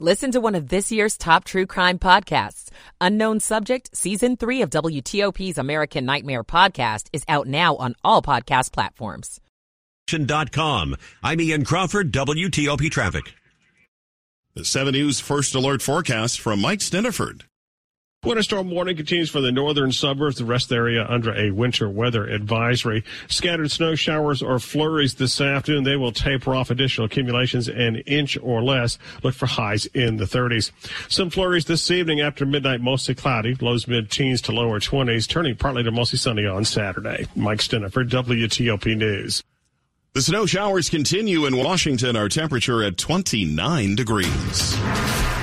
Listen to one of this year's top true crime podcasts. Unknown Subject, Season 3 of WTOP's American Nightmare podcast is out now on all podcast platforms. Com. I'm Ian Crawford, WTOP Traffic. The 7 News First Alert forecast from Mike Stinneford. Winter storm warning continues for the northern suburbs, the rest of the area under a winter weather advisory. Scattered snow showers or flurries this afternoon. They will taper off additional accumulations an inch or less. Look for highs in the 30s. Some flurries this evening after midnight, mostly cloudy. Lows mid teens to lower 20s, turning partly to mostly sunny on Saturday. Mike for WTOP News. The snow showers continue in Washington. Our temperature at 29 degrees.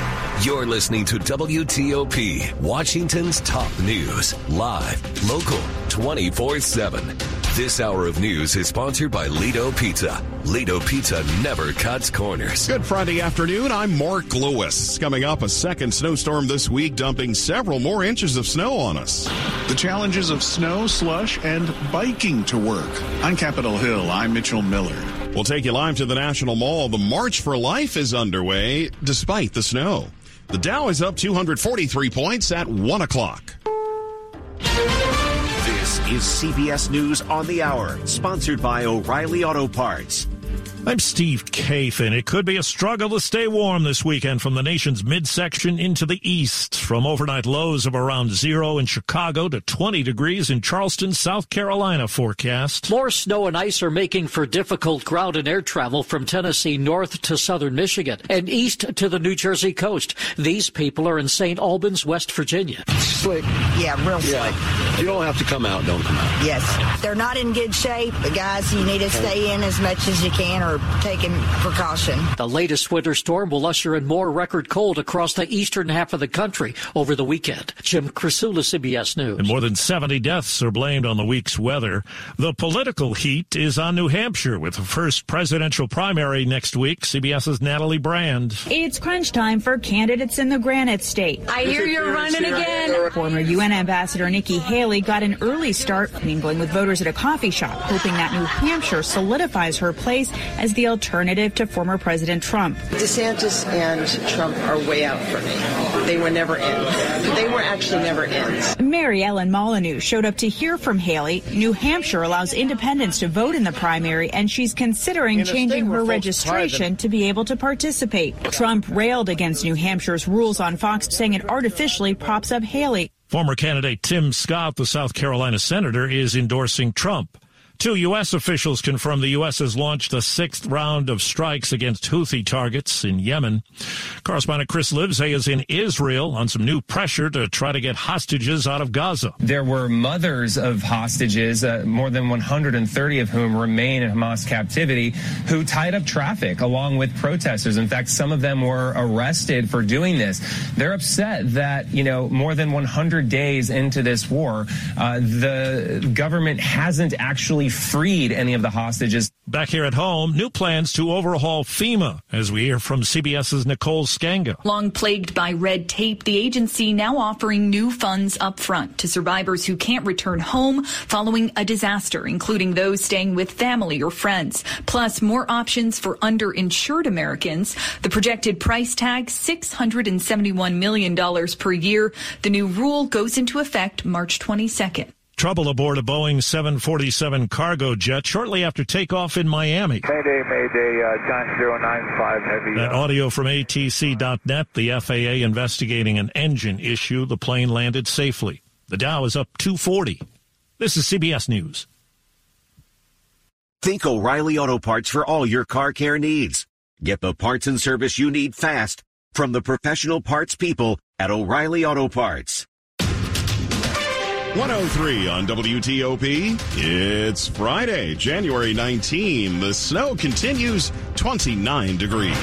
You're listening to WTOP, Washington's top news, live, local, 24 7. This hour of news is sponsored by Ledo Pizza. Ledo Pizza never cuts corners. Good Friday afternoon. I'm Mark Lewis. Coming up, a second snowstorm this week, dumping several more inches of snow on us. The challenges of snow, slush, and biking to work. On Capitol Hill, I'm Mitchell Miller. We'll take you live to the National Mall. The March for Life is underway despite the snow. The Dow is up 243 points at 1 o'clock. This is CBS News on the Hour, sponsored by O'Reilly Auto Parts. I'm Steve Kathan. It could be a struggle to stay warm this weekend from the nation's midsection into the east. From overnight lows of around zero in Chicago to 20 degrees in Charleston, South Carolina forecast. More snow and ice are making for difficult ground and air travel from Tennessee north to southern Michigan and east to the New Jersey coast. These people are in St. Albans, West Virginia. Slick. Yeah, real slick. You don't have to come out, don't come out. Yes. They're not in good shape. But guys, you need to stay in as much as you can or taking precaution. The latest winter storm will usher in more record cold across the eastern half of the country over the weekend. Jim Krasula, CBS News. And more than 70 deaths are blamed on the week's weather. The political heat is on New Hampshire with the first presidential primary next week. CBS's Natalie Brand. It's crunch time for candidates in the Granite State. I hear you're running again. Former UN Ambassador Nikki Haley got an early start mingling with voters at a coffee shop, hoping that New Hampshire solidifies her place as the alternative to former President Trump. DeSantis and Trump are way out for me. They were never in. They were actually never in. Mary Ellen Molyneux showed up to hear from Haley. New Hampshire allows independents to vote in the primary, and she's considering changing her registration to be able to participate. Trump railed against New Hampshire's rules on Fox, saying it artificially props up Haley. Former candidate Tim Scott, the South Carolina senator, is endorsing Trump. Two U.S. officials confirm the U.S. has launched a sixth round of strikes against Houthi targets in Yemen. Correspondent Chris Livesay is in Israel on some new pressure to try to get hostages out of Gaza. There were mothers of hostages, uh, more than 130 of whom remain in Hamas captivity, who tied up traffic along with protesters. In fact, some of them were arrested for doing this. They're upset that, you know, more than 100 days into this war, uh, the government hasn't actually freed any of the hostages. Back here at home, new plans to overhaul FEMA, as we hear from CBS's Nicole Sganga. Long plagued by red tape, the agency now offering new funds up front to survivors who can't return home following a disaster, including those staying with family or friends, plus more options for underinsured Americans. The projected price tag, $671 million per year. The new rule goes into effect March 22nd. Trouble aboard a Boeing 747 cargo jet shortly after takeoff in Miami. Mayday, Mayday, uh, Giant 095 Heavy. That audio from ATC.net, the FAA investigating an engine issue. The plane landed safely. The Dow is up 240. This is CBS News. Think O'Reilly Auto Parts for all your car care needs. Get the parts and service you need fast from the professional parts people at O'Reilly Auto Parts. 103 on WTOP. It's Friday, January 19. The snow continues 29 degrees.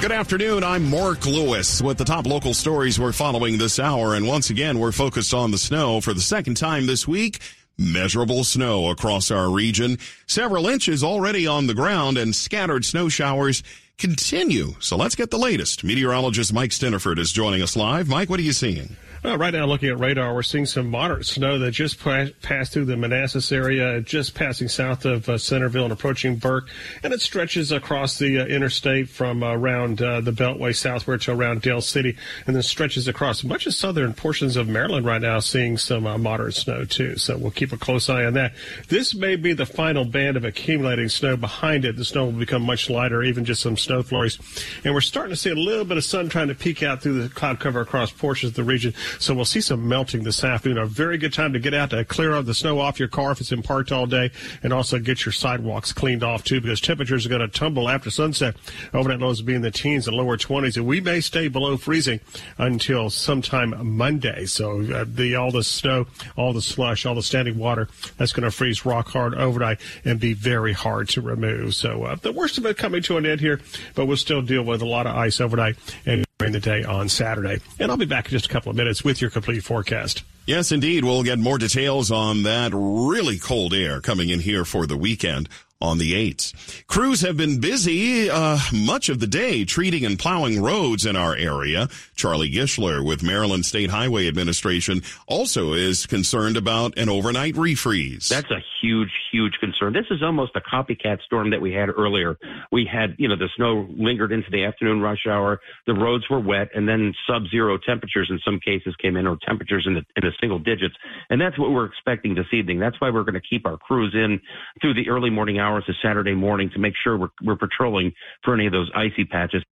Good afternoon. I'm Mark Lewis with the top local stories we're following this hour. And once again, we're focused on the snow for the second time this week. Measurable snow across our region. Several inches already on the ground and scattered snow showers continue. So let's get the latest. Meteorologist Mike Stinneford is joining us live. Mike, what are you seeing? Uh, right now, looking at radar, we're seeing some moderate snow that just passed through the Manassas area, just passing south of uh, Centreville and approaching Burke, and it stretches across the uh, interstate from around uh, the Beltway southward to around Dale City, and then stretches across much of southern portions of Maryland right now, seeing some uh, moderate snow too. So we'll keep a close eye on that. This may be the final band of accumulating snow. Behind it, the snow will become much lighter, even just some snow flurries, and we're starting to see a little bit of sun trying to peek out through the cloud cover across portions of the region. So we'll see some melting this afternoon. A very good time to get out to clear the snow off your car if it's in parked all day and also get your sidewalks cleaned off too because temperatures are going to tumble after sunset. Overnight lows being in the teens and lower 20s and we may stay below freezing until sometime Monday. So uh, the all the snow, all the slush, all the standing water that's going to freeze rock hard overnight and be very hard to remove. So uh, the worst of it coming to an end here, but we'll still deal with a lot of ice overnight and during the day on Saturday. And I'll be back in just a couple of minutes with your complete forecast. Yes, indeed. We'll get more details on that really cold air coming in here for the weekend on the 8th. Crews have been busy uh, much of the day treating and plowing roads in our area. Charlie Gischlar with Maryland State Highway Administration also is concerned about an overnight refreeze. That's a huge, huge concern. This is almost a copycat storm that we had earlier. We had, you know, the snow lingered into the afternoon rush hour. The roads were wet and then sub-zero temperatures in some cases came in or temperatures in the, in the single digits. And that's what we're expecting this evening. That's why we're going to keep our crews in through the early morning hours hours of Saturday morning to make sure we're, we're patrolling for any of those icy patches.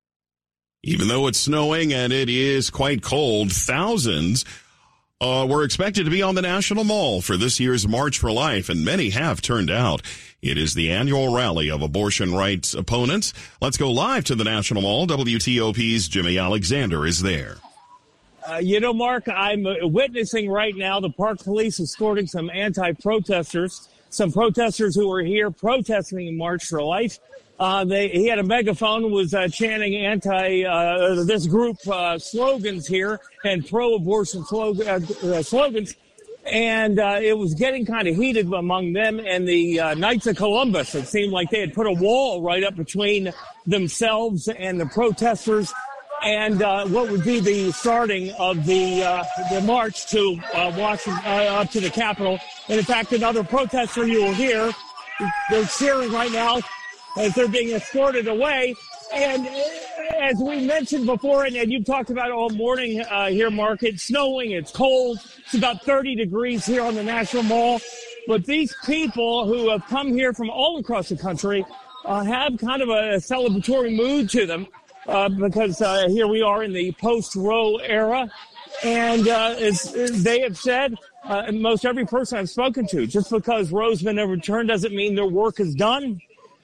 Even though it's snowing and it is quite cold, thousands uh, were expected to be on the National Mall for this year's March for Life, and many have turned out. It is the annual rally of abortion rights opponents. Let's go live to the National Mall. WTOP's Jimmy Alexander is there. Uh, you know, Mark, I'm witnessing right now the park police escorting some anti-protesters some protesters who were here protesting March for Life. Uh, they, he had a megaphone, was uh, chanting anti uh, this group uh, slogans here and pro-abortion uh, uh, slogans, and it was getting kind of heated among them and the Knights of Columbus. It seemed like they had put a wall right up between themselves and the protesters and uh, what would be the starting of the uh, the march to uh, Washington uh, up to the Capitol. And in fact, another protester you will hear, they're cheering right now as they're being escorted away. And as we mentioned before, and, and you've talked about all morning uh, here, Mark, it's snowing, it's cold, it's about 30 degrees here on the National Mall. But these people who have come here from all across the country uh, have kind of a celebratory mood to them uh, because uh, here we are in the post Roe era. And uh, as, as, they have said, uh, most every person I've spoken to, just because Roe's been overturned doesn't mean their work is done.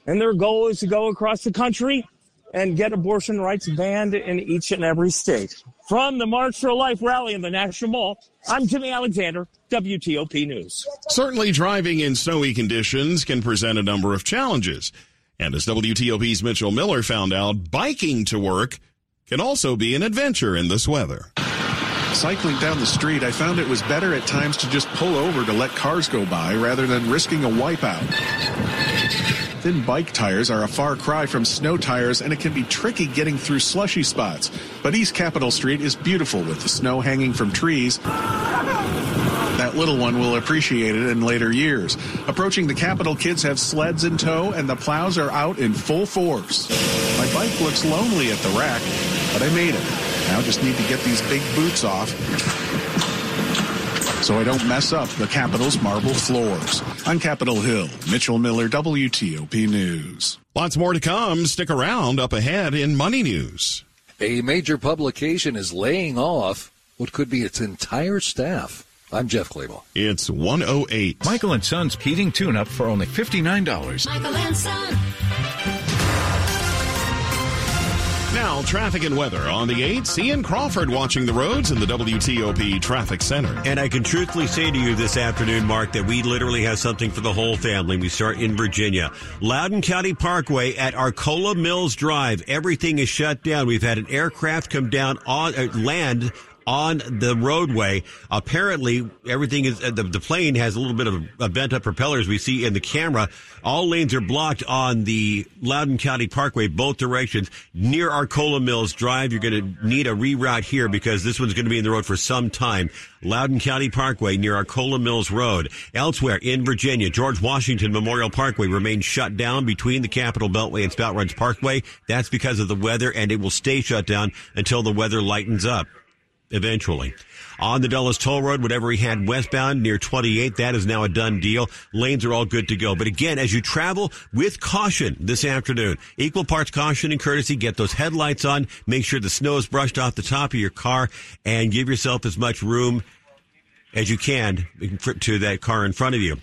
And their goal is to go across the country and get abortion rights banned in each and every state. From the March for Life rally in the National Mall, I'm Jimmy Alexander, WTOP News. Certainly, driving in snowy conditions can present a number of challenges. And as WTOP's Mitchell Miller found out, biking to work can also be an adventure in this weather. Cycling down the street, I found it was better at times to just pull over to let cars go by rather than risking a wipeout. Thin bike tires are a far cry from snow tires, and it can be tricky getting through slushy spots. But East Capitol Street is beautiful with the snow hanging from trees that little one will appreciate it in later years. Approaching the Capitol, kids have sleds in tow, and the plows are out in full force. My bike looks lonely at the rack, but I made it. Now just need to get these big boots off so I don't mess up the Capitol's marble floors. On Capitol Hill, Mitchell Miller, WTOP News. Lots more to come. Stick around up ahead in Money News. A major publication is laying off what could be its entire staff. I'm Jeff Clabaugh. It's 108. Michael and Son's heating tune up for only $59. Michael and Son. Now, traffic and weather on the 8th. Ian Crawford watching the roads in the WTOP Traffic Center. And I can truthfully say to you this afternoon, Mark, that we literally have something for the whole family. We start in Virginia. Loudoun County Parkway at Arcola Mills Drive. Everything is shut down. We've had an aircraft come down on uh, land on the roadway. Apparently, everything is uh, the, the plane has a little bit of a bent up propellers we see in the camera. All lanes are blocked on the Loudoun County Parkway, both directions. Near Arcola Mills Drive, you're going to need a reroute here because this one's going to be in the road for some time. Loudoun County Parkway near Arcola Mills Road. Elsewhere in Virginia, George Washington Memorial Parkway remains shut down between the Capitol Beltway and Spout Runs Parkway. That's because of the weather and it will stay shut down until the weather lightens up eventually. On the Dulles Toll Road, whatever he had westbound near 28, that is now a done deal. Lanes are all good to go. But again, as you travel with caution this afternoon, equal parts caution and courtesy, get those headlights on, make sure the snow is brushed off the top of your car, and give yourself as much room as you can to that car in front of you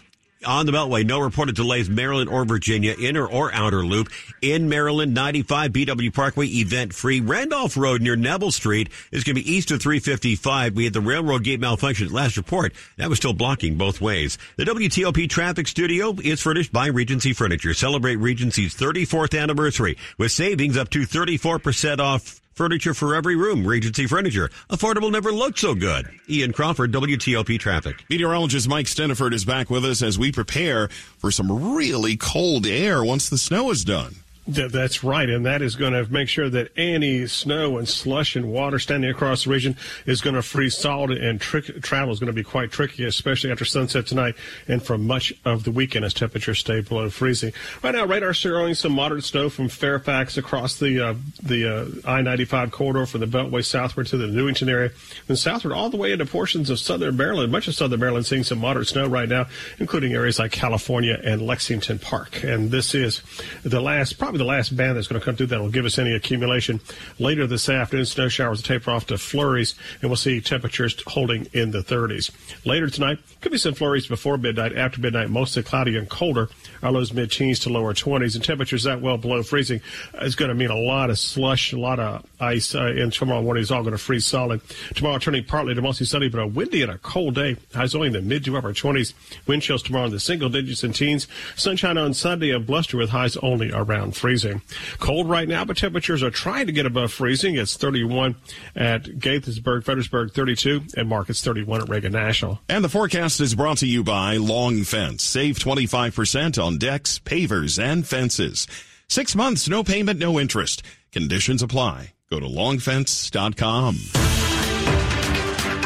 on the Beltway. No reported delays, Maryland or Virginia, inner or outer loop. In Maryland, 95 BW Parkway, event free. Randolph Road near Neville Street is going to be east of 355. We had the railroad gate malfunction at last report. That was still blocking both ways. The WTOP traffic studio is furnished by Regency Furniture. Celebrate Regency's 34th anniversary with savings up to 34% off Furniture for every room. Regency Furniture. Affordable never looked so good. Ian Crawford, WTOP Traffic. Meteorologist Mike Stinneford is back with us as we prepare for some really cold air once the snow is done. That's right, and that is going to make sure that any snow and slush and water standing across the region is going to freeze solid, and trick, travel is going to be quite tricky, especially after sunset tonight and for much of the weekend as temperatures stay below freezing. Right now, radar showing some moderate snow from Fairfax across the uh, the uh, I-95 corridor from the Beltway southward to the Newington area, and southward all the way into portions of southern Maryland. Much of southern Maryland seeing some moderate snow right now, including areas like California and Lexington Park. And this is the last, probably probably the last band that's going to come through that will give us any accumulation. Later this afternoon, snow showers taper off to flurries, and we'll see temperatures holding in the 30s. Later tonight, could be some flurries before midnight. After midnight, mostly cloudy and colder. Our lows mid teens to lower 20s, and temperatures that well below freezing is going to mean a lot of slush, a lot of ice, uh, tomorrow morning is all going to freeze solid. Tomorrow turning partly to mostly sunny, but a windy and a cold day. Highs only in the mid to upper 20s. Wind chills tomorrow in the single digits and teens. Sunshine on Sunday and bluster with highs only around freezing. Cold right now, but temperatures are trying to get above freezing. It's 31 at Gaithersburg, Fredericksburg 32, and Marcus 31 at Reagan National. And the forecast is brought to you by Long Fence. Save 25% on decks, pavers, and fences. Six months, no payment, no interest. Conditions apply. Go to longfence.com.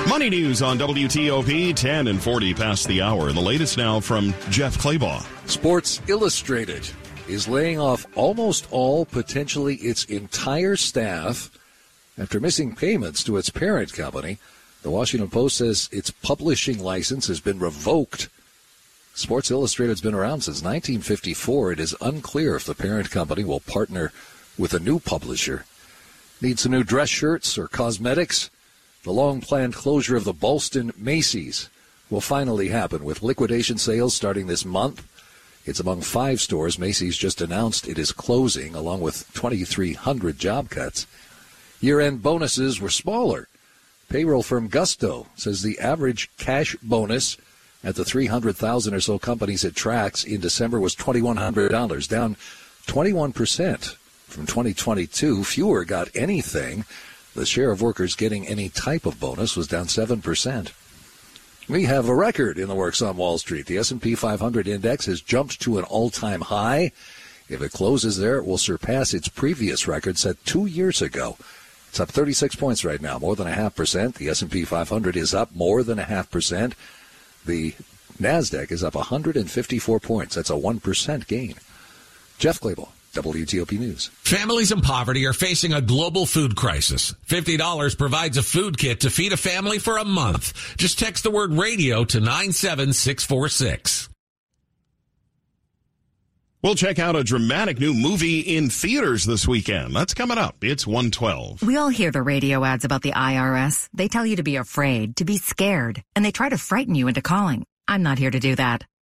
Money news on WTOP 10 and 40 past the hour. The latest now from Jeff Clabaugh. Sports Illustrated is laying off almost all, potentially its entire staff, after missing payments to its parent company. The Washington Post says its publishing license has been revoked. Sports Illustrated's been around since 1954. It is unclear if the parent company will partner with a new publisher. Need some new dress shirts or cosmetics? The long planned closure of the Boston Macy's will finally happen with liquidation sales starting this month. It's among five stores Macy's just announced it is closing, along with 2,300 job cuts. Year end bonuses were smaller. Payroll firm Gusto says the average cash bonus at the 300,000 or so companies it tracks in December was $2,100, down 21% from 2022. Fewer got anything. The share of workers getting any type of bonus was down 7%. We have a record in the works on Wall Street. The S&P 500 index has jumped to an all-time high. If it closes there, it will surpass its previous record set 2 years ago. It's up 36 points right now, more than a half percent. The S&P 500 is up more than a half percent. The Nasdaq is up 154 points. That's a 1% gain. Jeff Clabaugh. WTOP News. Families in poverty are facing a global food crisis. $50 provides a food kit to feed a family for a month. Just text the word radio to 97646. We'll check out a dramatic new movie in theaters this weekend. That's coming up. It's 112. We all hear the radio ads about the IRS. They tell you to be afraid, to be scared, and they try to frighten you into calling. I'm not here to do that.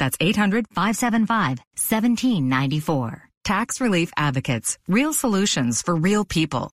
That's 800-575-1794. Tax Relief Advocates. Real solutions for real people.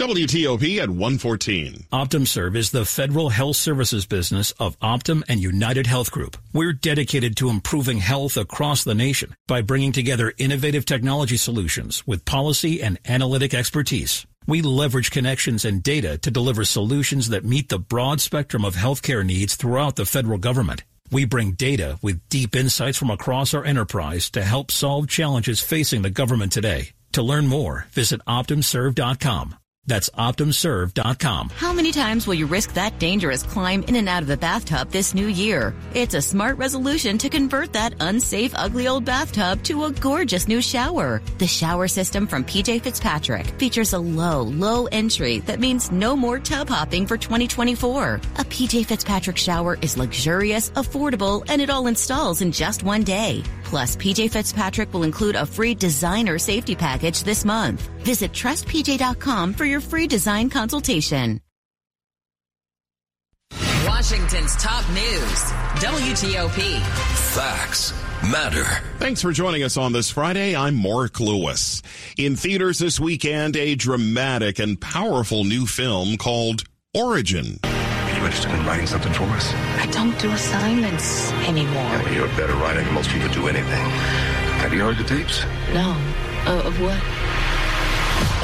WTOP at 114. OptumServe is the federal health services business of Optum and United Health Group. We're dedicated to improving health across the nation by bringing together innovative technology solutions with policy and analytic expertise. We leverage connections and data to deliver solutions that meet the broad spectrum of healthcare needs throughout the federal government. We bring data with deep insights from across our enterprise to help solve challenges facing the government today. To learn more, visit OptumServe.com. That's OptumServe.com. How many times will you risk that dangerous climb in and out of the bathtub this new year? It's a smart resolution to convert that unsafe, ugly old bathtub to a gorgeous new shower. The shower system from PJ Fitzpatrick features a low, low entry that means no more tub hopping for 2024. A PJ Fitzpatrick shower is luxurious, affordable, and it all installs in just one day. Plus, PJ Fitzpatrick will include a free designer safety package this month. Visit trustpj.com for your free design consultation. Washington's top news WTOP. Facts matter. Thanks for joining us on this Friday. I'm Mark Lewis. In theaters this weekend, a dramatic and powerful new film called Origin. Are you interested in writing something for us? I don't do assignments anymore. Yeah, well, you're a better writer than most people do anything. Have you heard the tapes? No. Uh, of what?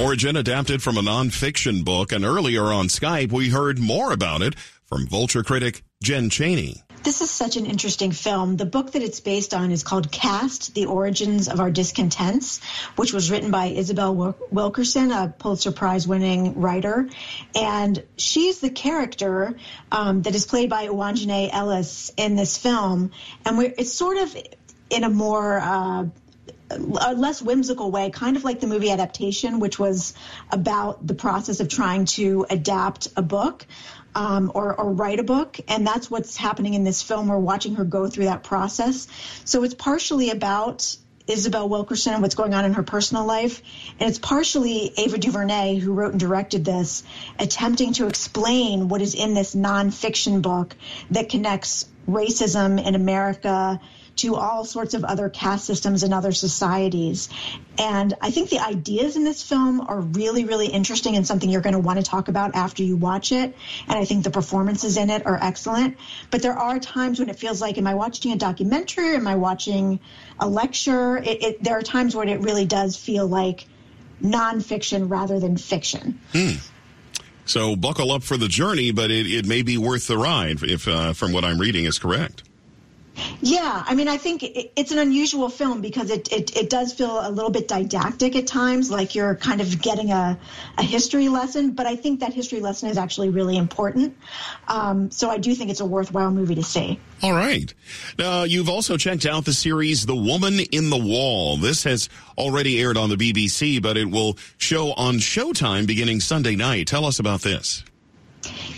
Origin adapted from a nonfiction book, and earlier on Skype, we heard more about it from Vulture critic Jen Chaney. This is such an interesting film. The book that it's based on is called Caste The Origins of Our Discontents, which was written by Isabel Wilkerson, a Pulitzer Prize winning writer. And she's the character um, that is played by Aunjanue Ellis in this film. And it's sort of in a more uh, a less whimsical way, kind of like the movie adaptation, which was about the process of trying to adapt a book um, or, or write a book. And that's what's happening in this film. We're watching her go through that process. So it's partially about Isabel Wilkerson and what's going on in her personal life. And it's partially Ava DuVernay, who wrote and directed this, attempting to explain what is in this nonfiction book that connects racism in America to all sorts of other caste systems and other societies. And I think the ideas in this film are really, really interesting and something you're going to want to talk about after you watch it. And I think the performances in it are excellent. But there are times when it feels like, am I watching a documentary? Am I watching a lecture? It, it, there are times when it really does feel like nonfiction rather than fiction. Hmm. So buckle up for the journey, but it, it may be worth the ride if, uh, from what I'm reading, is correct. Yeah, I mean, I think it's an unusual film because it, it, it, does feel a little bit didactic at times, like you're kind of getting a, a history lesson, but I think that history lesson is actually really important. Um, so I do think it's a worthwhile movie to see. All right. Now, you've also checked out the series The Woman in the Wall. This has already aired on the BBC, but it will show on Showtime beginning Sunday night. Tell us about this.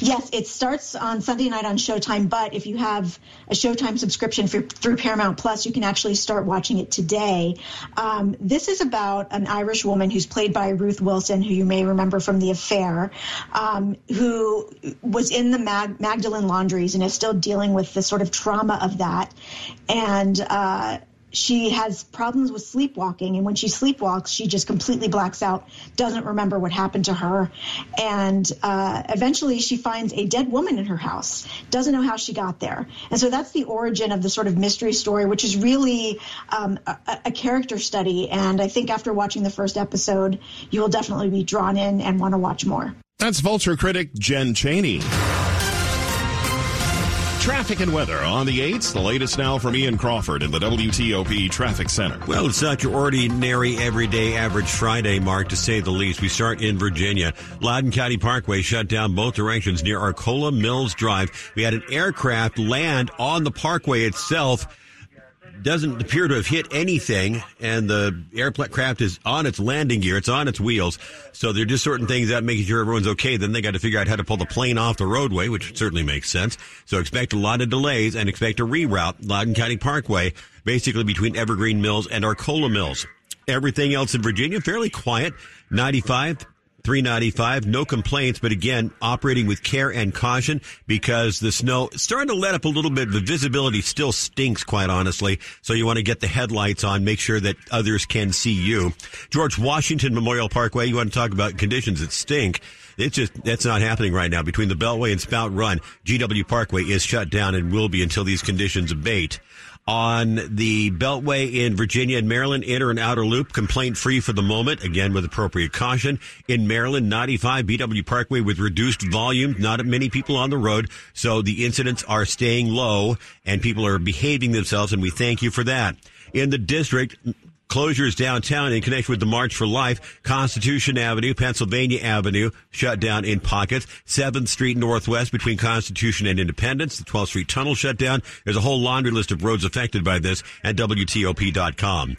Yes, it starts on Sunday night on Showtime, but if you have a Showtime subscription for, through Paramount Plus, you can actually start watching it today. Um, this is about an Irish woman who's played by Ruth Wilson, who you may remember from The Affair, um, who was in the Mag- Magdalene laundries and is still dealing with the sort of trauma of that. And uh, she has problems with sleepwalking and when she sleepwalks she just completely blacks out doesn't remember what happened to her. And uh, eventually she finds a dead woman in her house doesn't know how she got there. And so that's the origin of the sort of mystery story which is really um, a, a character study. And i think after watching the first episode you will definitely be drawn in and want to watch more. That's vulture critic jen chaney Traffic and weather on the 8th. The latest now from Ian Crawford in the WTOP Traffic Center. Well, it's not your ordinary, everyday, average Friday, Mark, to say the least. We start in Virginia. Loudoun County Parkway shut down both directions near Arcola Mills Drive. We had an aircraft land on the parkway itself doesn't appear to have hit anything, and the aircraft is on its landing gear. It's on its wheels. So they're just sorting things out, making sure everyone's okay. Then they got to figure out how to pull the plane off the roadway, which certainly makes sense. So expect a lot of delays and expect a reroute Loudoun County Parkway, basically between Evergreen Mills and Arcola Mills. Everything else in Virginia, fairly quiet. 95 395. No complaints, but again, operating with care and caution because the snow starting to let up a little bit. The visibility still stinks, quite honestly. So you want to get the headlights on, make sure that others can see you. George Washington Memorial Parkway, you want to talk about conditions that stink. It's just, that's not happening right now. Between the Beltway and Spout Run, GW Parkway is shut down and will be until these conditions abate on the Beltway in Virginia and Maryland, inner and outer loop, complaint free for the moment, again with appropriate caution. In Maryland, 95 BW Parkway with reduced volume, not many people on the road, so the incidents are staying low and people are behaving themselves, and we thank you for that. In the district, Closures downtown in connection with the March for Life. Constitution Avenue, Pennsylvania Avenue shut down in pockets. 7th Street Northwest between Constitution and Independence. The 12th Street Tunnel shut down. There's a whole laundry list of roads affected by this at WTOP.com.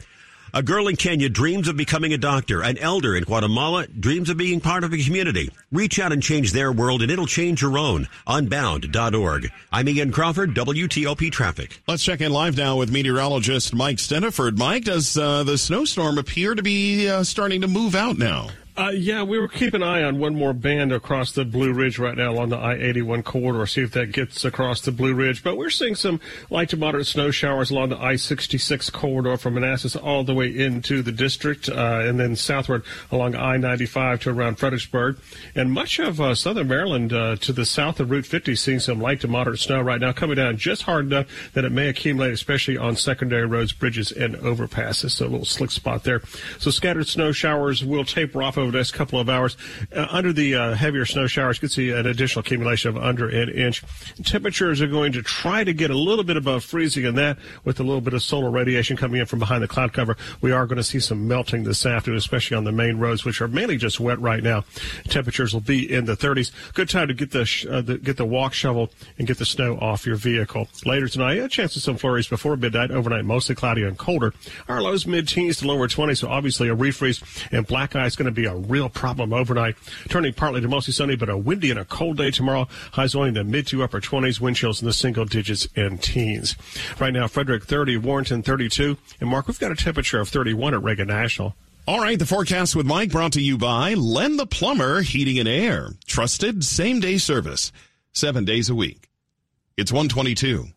A girl in Kenya dreams of becoming a doctor. An elder in Guatemala dreams of being part of a community. Reach out and change their world and it'll change your own. Unbound.org. I'm Ian Crawford, WTOP Traffic. Let's check in live now with meteorologist Mike Stinneford. Mike, does uh, the snowstorm appear to be uh, starting to move out now? Uh, yeah, we were keeping an eye on one more band across the Blue Ridge right now along the I-81 corridor, see if that gets across the Blue Ridge. But we're seeing some light to moderate snow showers along the I-66 corridor from Manassas all the way into the district, uh, and then southward along I-95 to around Fredericksburg. And much of uh, southern Maryland uh, to the south of Route 50 seeing some light to moderate snow right now, coming down just hard enough that it may accumulate, especially on secondary roads, bridges, and overpasses. So a little slick spot there. So scattered snow showers will taper off over over the next couple of hours. Uh, under the uh, heavier snow showers, you can see an additional accumulation of under an inch. Temperatures are going to try to get a little bit above freezing, and that with a little bit of solar radiation coming in from behind the cloud cover, we are going to see some melting this afternoon, especially on the main roads, which are mainly just wet right now. Temperatures will be in the 30s. Good time to get the, sh- uh, the get the walk shovel and get the snow off your vehicle. Later tonight, a chance of some flurries before midnight. Overnight, mostly cloudy and colder. Our lows mid-teens to lower 20s, so obviously a refreeze and black ice going to be a real problem overnight. Turning partly to mostly sunny, but a windy and a cold day tomorrow. Highs only in the mid to upper 20s, wind chills in the single digits and teens. Right now, Frederick 30, Warrenton 32. And Mark, we've got a temperature of 31 at Reagan National. All right, the forecast with Mike brought to you by Len the Plumber Heating and Air. Trusted same day service, seven days a week. It's 122.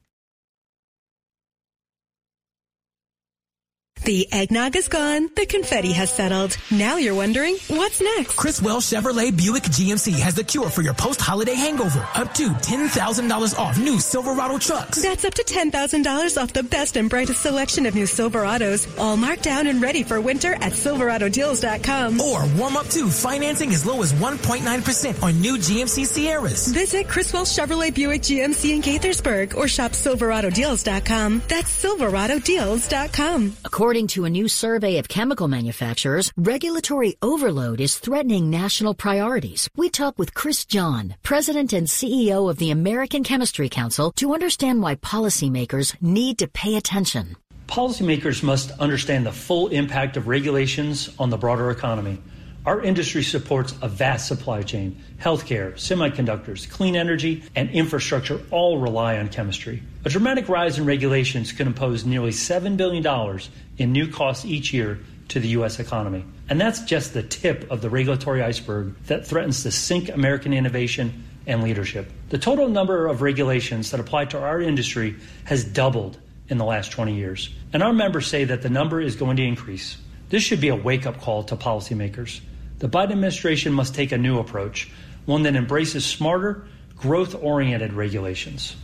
The eggnog is gone. The confetti has settled. Now you're wondering, what's next? Criswell Chevrolet Buick GMC has the cure for your post-holiday hangover. Up to $10,000 off new Silverado trucks. That's up to $10,000 off the best and brightest selection of new Silverados. All marked down and ready for winter at SilveradoDeals.com. Or warm up to financing as low as 1.9% on new GMC Sierras. Visit Chris Wells Chevrolet Buick GMC in Gaithersburg or shop SilveradoDeals.com. That's SilveradoDeals.com. According According to a new survey of chemical manufacturers, regulatory overload is threatening national priorities. We talk with Chris Jahn, President and CEO of the American Chemistry Council, to understand why policymakers need to pay attention. Policymakers must understand the full impact of regulations on the broader economy. Our industry supports a vast supply chain. Healthcare, semiconductors, clean energy, and infrastructure all rely on chemistry. A dramatic rise in regulations could impose nearly $7 billion in new costs each year to the U.S. economy. And that's just the tip of the regulatory iceberg that threatens to sink American innovation and leadership. The total number of regulations that apply to our industry has doubled in the last 20 years. And our members say that the number is going to increase. This should be a wake up call to policymakers. The Biden administration must take a new approach, one that embraces smarter, growth oriented regulations.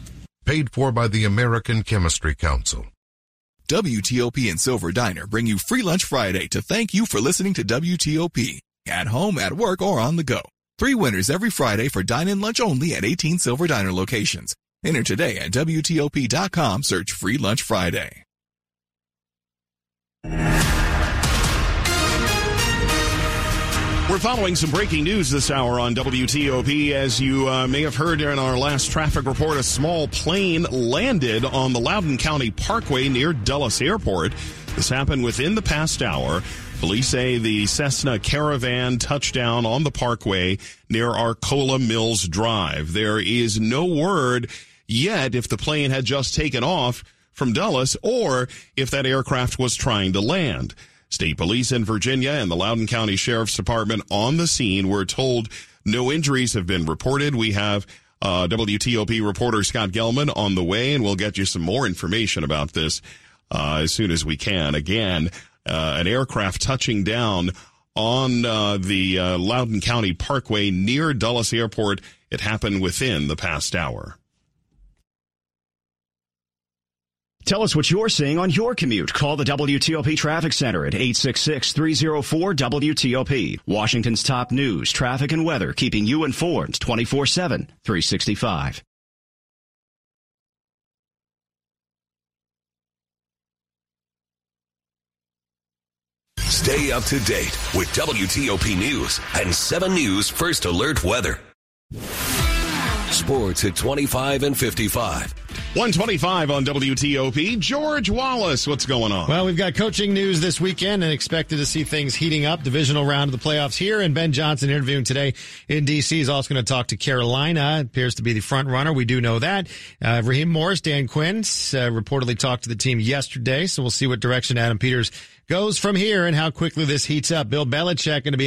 Paid for by the American Chemistry Council. WTOP and Silver Diner bring you free lunch Friday to thank you for listening to WTOP. At home, at work, or on the go. Three winners every Friday for dine-in lunch only at 18 Silver Diner locations. Enter today at WTOP.com, search Free Lunch Friday. We're following some breaking news this hour on WTOP. As you uh, may have heard in our last traffic report, a small plane landed on the Loudoun County Parkway near Dulles Airport. This happened within the past hour. Police say the Cessna Caravan touched down on the parkway near Arcola Mills Drive. There is no word yet if the plane had just taken off from Dulles or if that aircraft was trying to land. State police in Virginia and the Loudoun County Sheriff's Department on the scene were told no injuries have been reported. We have uh, WTOP reporter Scott Gelman on the way, and we'll get you some more information about this uh, as soon as we can. Again, uh, an aircraft touching down on uh, the uh, Loudoun County Parkway near Dulles Airport. It happened within the past hour. Tell us what you're seeing on your commute. Call the WTOP Traffic Center at 866-304-WTOP. Washington's top news, traffic, and weather, keeping you informed 24-7, 365. Stay up to date with WTOP News and 7 News First Alert Weather. Sports at 25 and 55. 125 on WTOP. George Wallace, what's going on? Well, we've got coaching news this weekend and expected to see things heating up. Divisional round of the playoffs here, and Ben Johnson interviewing today in D.C. is also going to talk to Carolina. Appears to be the front runner. We do know that. Uh, Raheem Morris, Dan Quinn, uh, reportedly talked to the team yesterday, so we'll see what direction Adam Peters goes from here and how quickly this heats up. Bill Belichick going to be